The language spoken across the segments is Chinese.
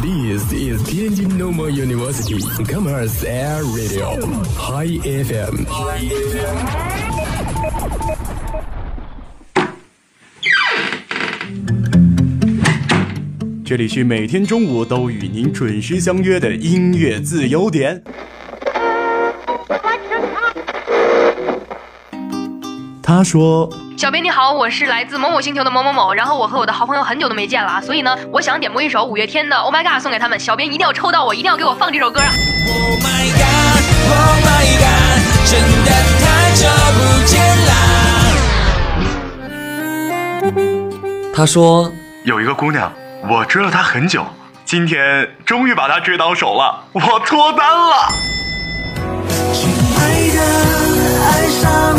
This is Tianjin Normal University Commerce Air Radio High FM。这里是每天中午都与您准时相约的音乐自由点。他说小编你好，我是来自某某星球的某某某，然后我和我的好朋友很久都没见了啊，所以呢，我想点播一首五月天的《Oh My God》送给他们，小编一定要抽到我，一定要给我放这首歌啊！Oh my god, oh my god，真的太久不见啦！他说有一个姑娘，我追了她很久，今天终于把她追到手了，我脱单了。亲爱的，爱上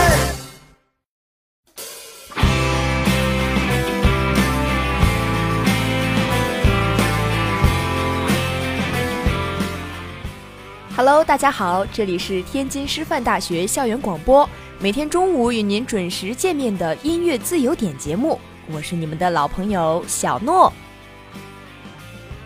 Hello，大家好，这里是天津师范大学校园广播，每天中午与您准时见面的音乐自由点节目，我是你们的老朋友小诺。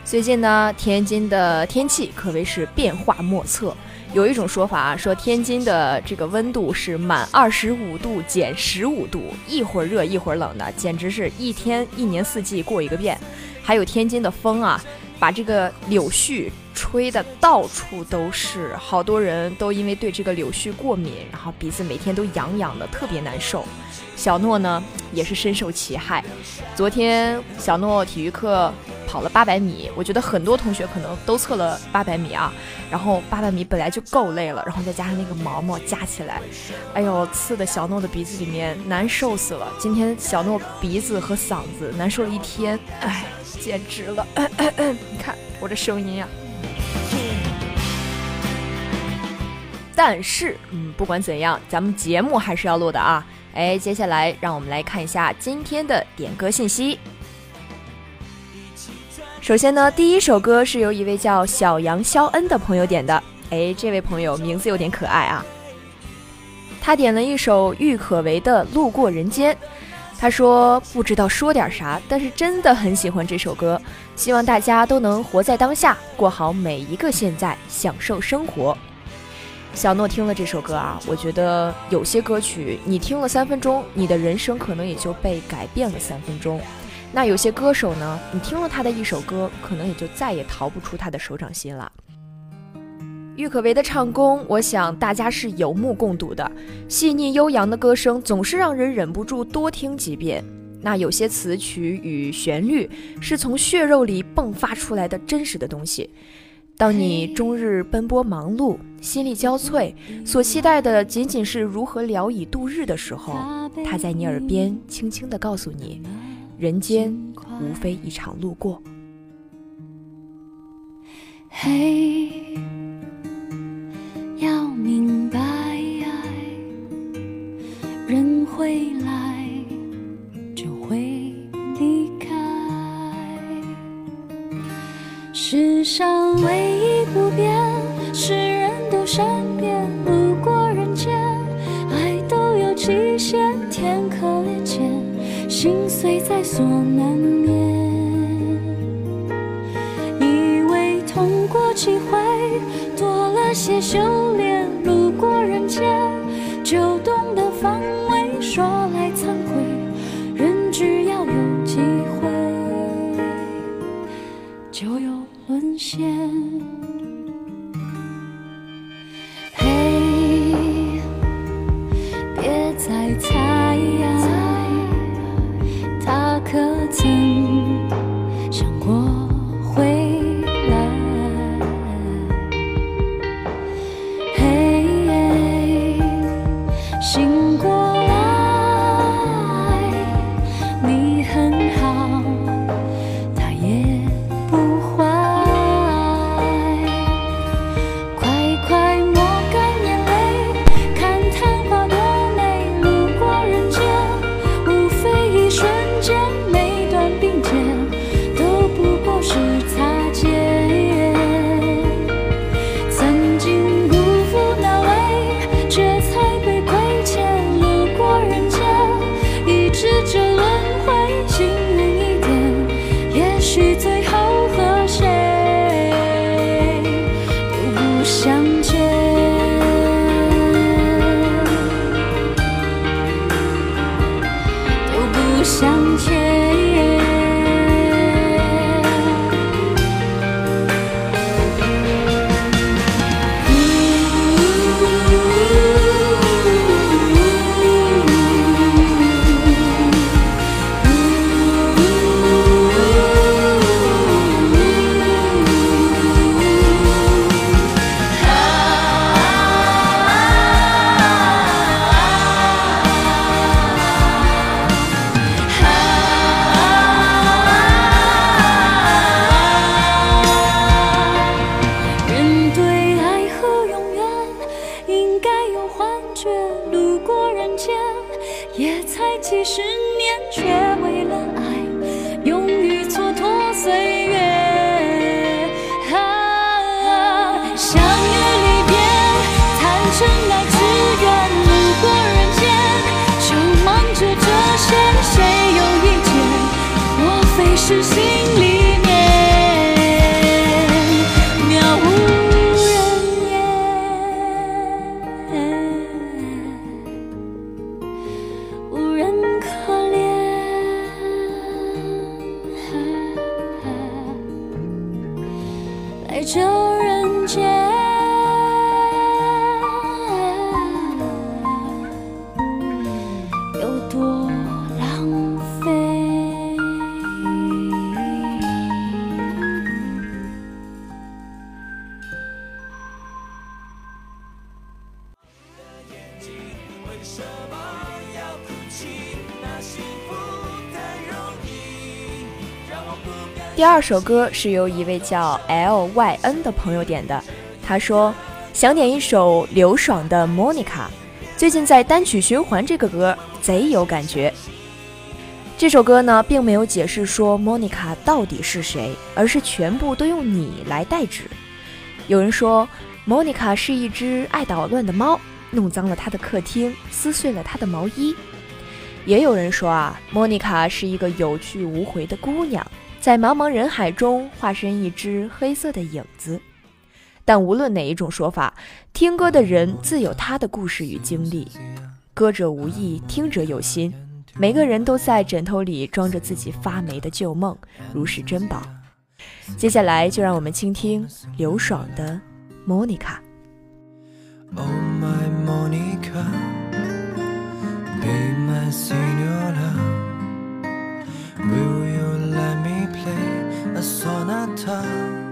最近呢，天津的天气可谓是变化莫测。有一种说法啊，说天津的这个温度是满二十五度减十五度，一会儿热一会儿冷的，简直是一天一年四季过一个遍。还有天津的风啊，把这个柳絮吹的到处都是，好多人都因为对这个柳絮过敏，然后鼻子每天都痒痒的，特别难受。小诺呢也是深受其害。昨天小诺体育课跑了八百米，我觉得很多同学可能都测了八百米啊。然后八百米本来就够累了，然后再加上那个毛毛加起来，哎呦，刺的小诺的鼻子里面难受死了。今天小诺鼻子和嗓子难受了一天，哎，简直了！你看我这声音呀、但是，嗯，不管怎样，咱们节目还是要录的啊。哎，接下来让我们来看一下今天的点歌信息。首先呢，第一首歌是由一位叫小杨肖恩的朋友点的。哎，这位朋友名字有点可爱啊。他点了一首郁可唯的《路过人间》。他说不知道说点啥，但是真的很喜欢这首歌。希望大家都能活在当下，过好每一个现在，享受生活。小诺听了这首歌啊，我觉得有些歌曲你听了三分钟，你的人生可能也就被改变了三分钟。那有些歌手呢，你听了他的一首歌，可能也就再也逃不出他的手掌心了。郁可唯的唱功，我想大家是有目共睹的，细腻悠扬的歌声总是让人忍不住多听几遍。那有些词曲与旋律是从血肉里迸发出来的真实的东西。当你终日奔波忙碌，心力交瘁，所期待的仅仅是如何聊以度日的时候，他在你耳边轻轻地告诉你：人间无非一场路过。嘿，所难在？这人间。第二首歌是由一位叫 L Y N 的朋友点的，他说想点一首刘爽的《Monica》，最近在单曲循环这个歌贼有感觉。这首歌呢，并没有解释说 Monica 到底是谁，而是全部都用你来代指。有人说 Monica 是一只爱捣乱的猫，弄脏了他的客厅，撕碎了他的毛衣。也有人说啊，Monica 是一个有去无回的姑娘。在茫茫人海中化身一只黑色的影子，但无论哪一种说法，听歌的人自有他的故事与经历。歌者无意，听者有心。每个人都在枕头里装着自己发霉的旧梦，如是珍宝。接下来就让我们倾听刘爽的《Monica》。Oh my Monica, be my senora. Will you let me sonata?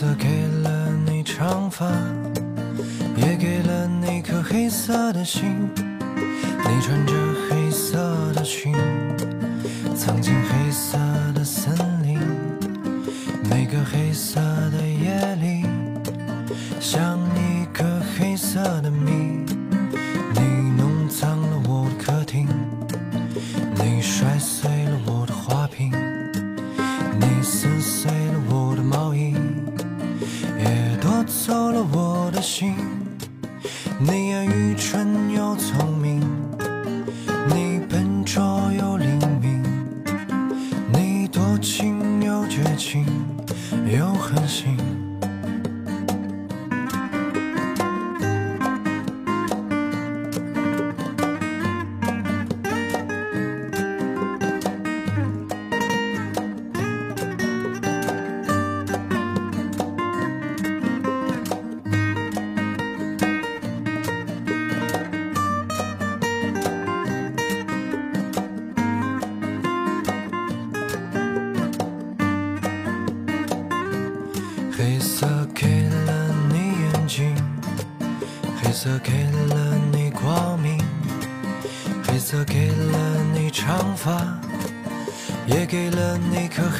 色给了你长发，也给了你颗黑色的心。你穿着黑色的裙，藏进黑色的森林，每个黑色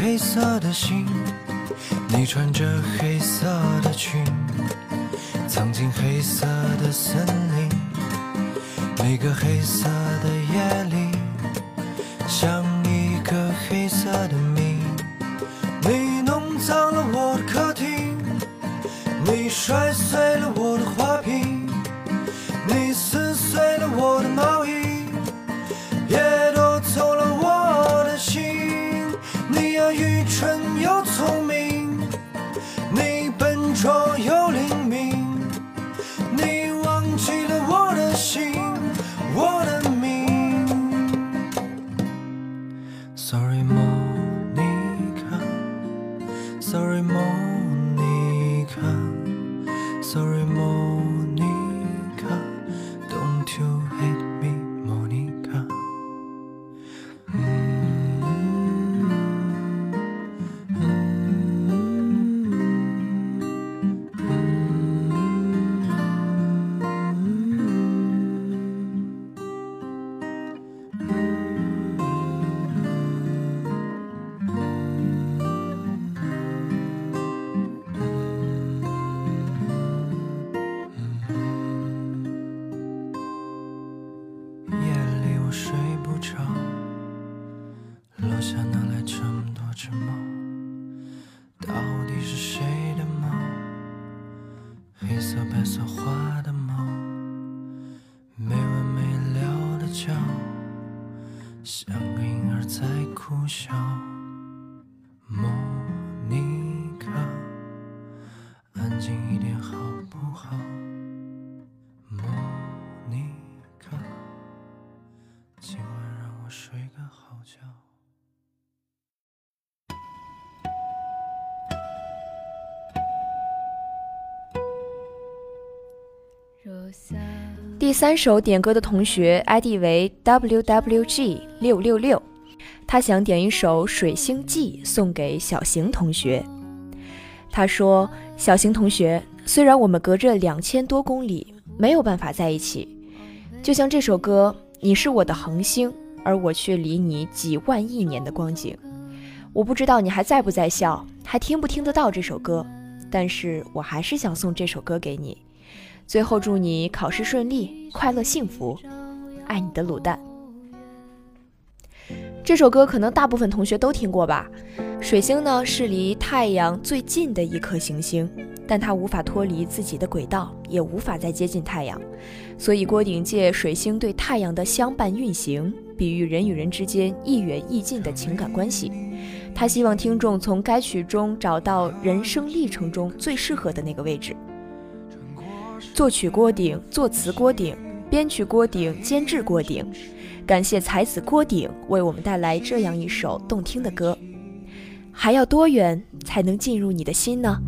黑色的心。你穿着黑色的裙，藏进黑色的森林。每个黑色的夜里，像一个黑色的谜。to hate 像个婴儿在哭笑。莫妮卡，安静一点好不好？莫妮卡。今晚让我睡个好觉。第三首点歌的同学 ID 为 wwg 六六六，他想点一首《水星记》送给小邢同学。他说：“小邢同学，虽然我们隔着两千多公里，没有办法在一起，就像这首歌，你是我的恒星，而我却离你几万亿年的光景。我不知道你还在不在校，还听不听得到这首歌，但是我还是想送这首歌给你。最后祝你考试顺利，快乐幸福，爱你的卤蛋。”这首歌可能大部分同学都听过吧？水星呢是离太阳最近的一颗行星，但它无法脱离自己的轨道，也无法再接近太阳，所以郭顶借水星对太阳的相伴运行，比喻人与人之间亦远亦近的情感关系。他希望听众从该曲中找到人生历程中最适合的那个位置。作曲郭顶，作词郭顶，编曲郭顶，监制郭顶。感谢才子郭顶为我们带来这样一首动听的歌。还要多远才能进入你的心呢？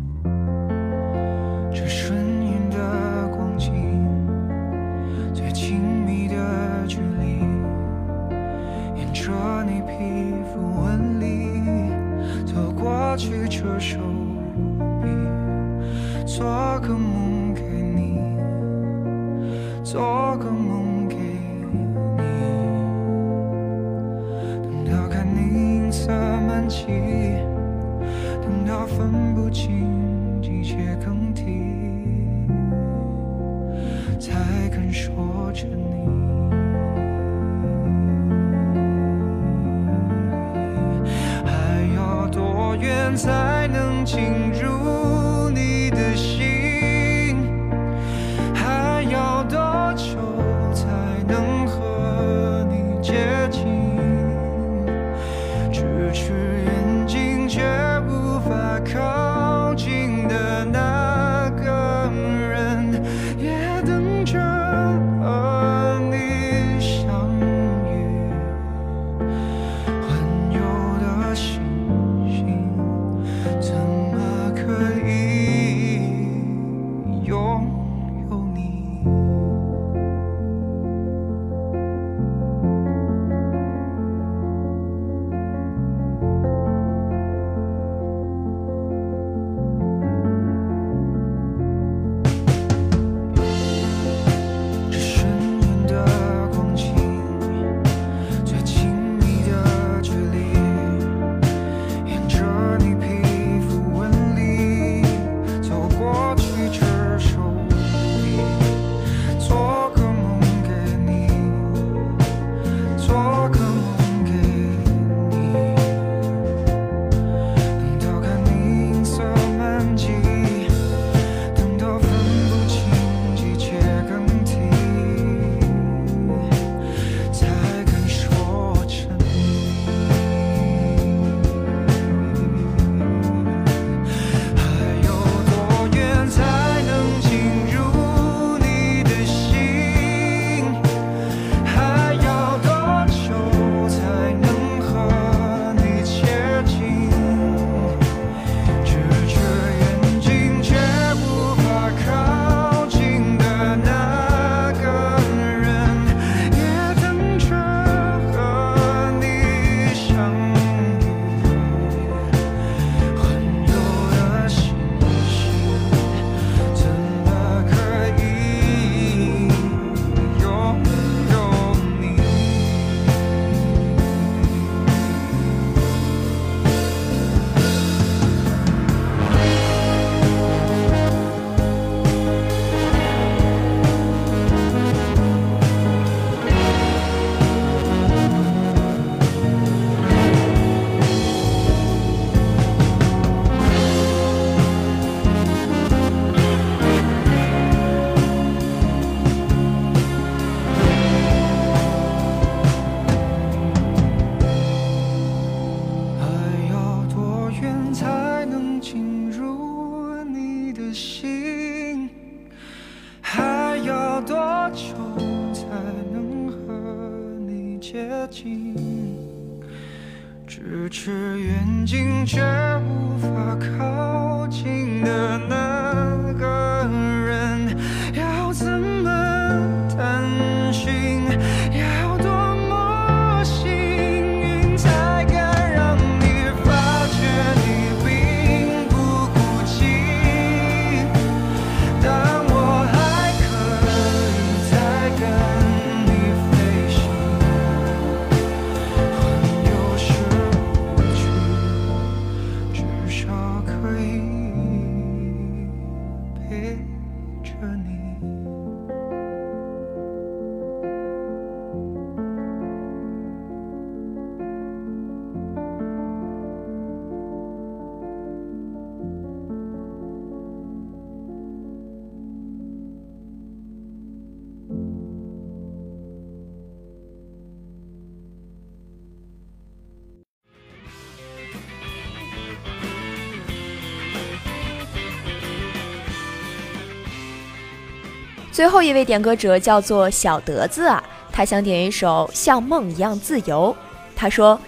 最后一位点歌者叫做小德子啊，他想点一首《像梦一样自由》。他说：“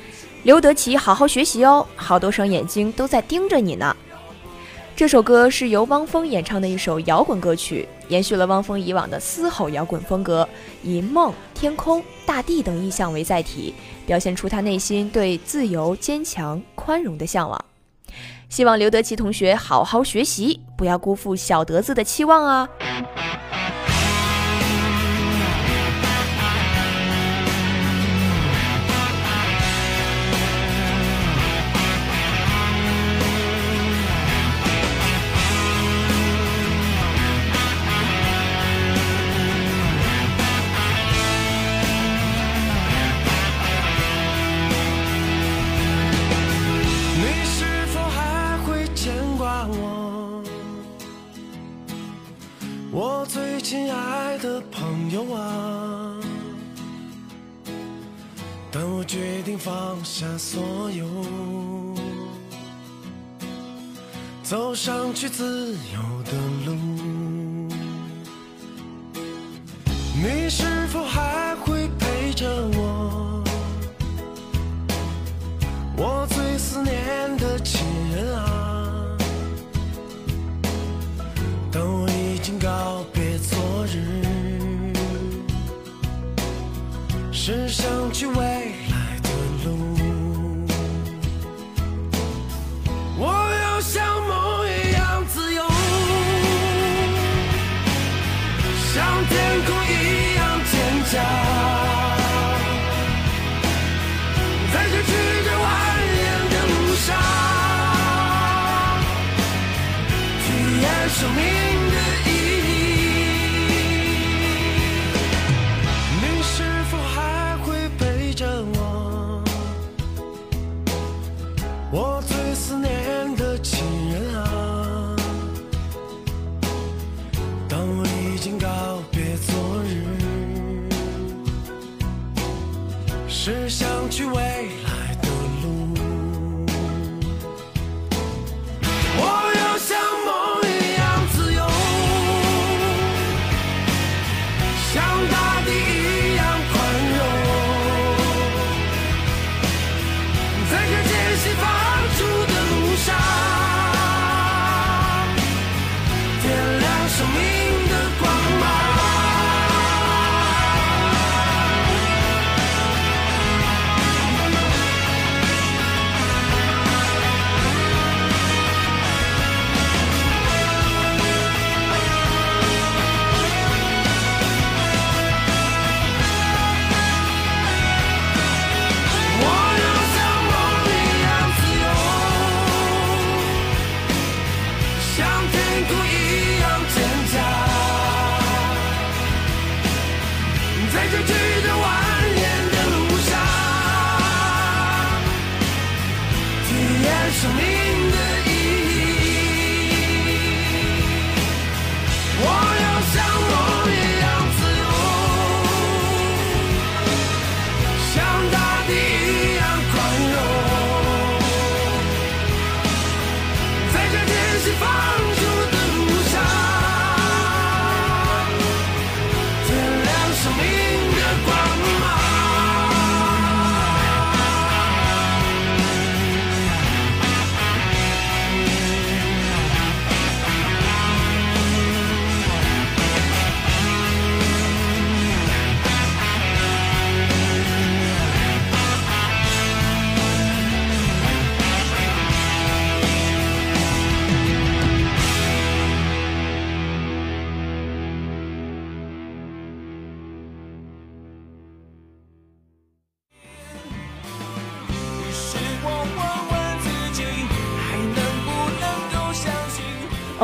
刘德奇，好好学习哦，好多双眼睛都在盯着你呢。”这首歌是由汪峰演唱的一首摇滚歌曲，延续了汪峰以往的嘶吼摇滚风格，以梦、天空、大地等意象为载体，表现出他内心对自由、坚强、宽容的向往。希望刘德奇同学好好学习，不要辜负小德子的期望啊！去自由的路，你是否还会陪着我？我最思念的亲人啊，当我已经告别昨日，是想去未只想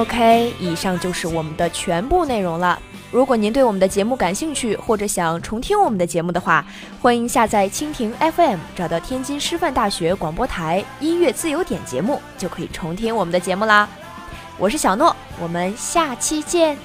OK，以上就是我们的全部内容了。如果您对我们的节目感兴趣，或者想重听我们的节目的话，欢迎下载蜻蜓 FM，找到天津师范大学广播台音乐自由点节目，就可以重听我们的节目啦。我是小诺，我们下期见。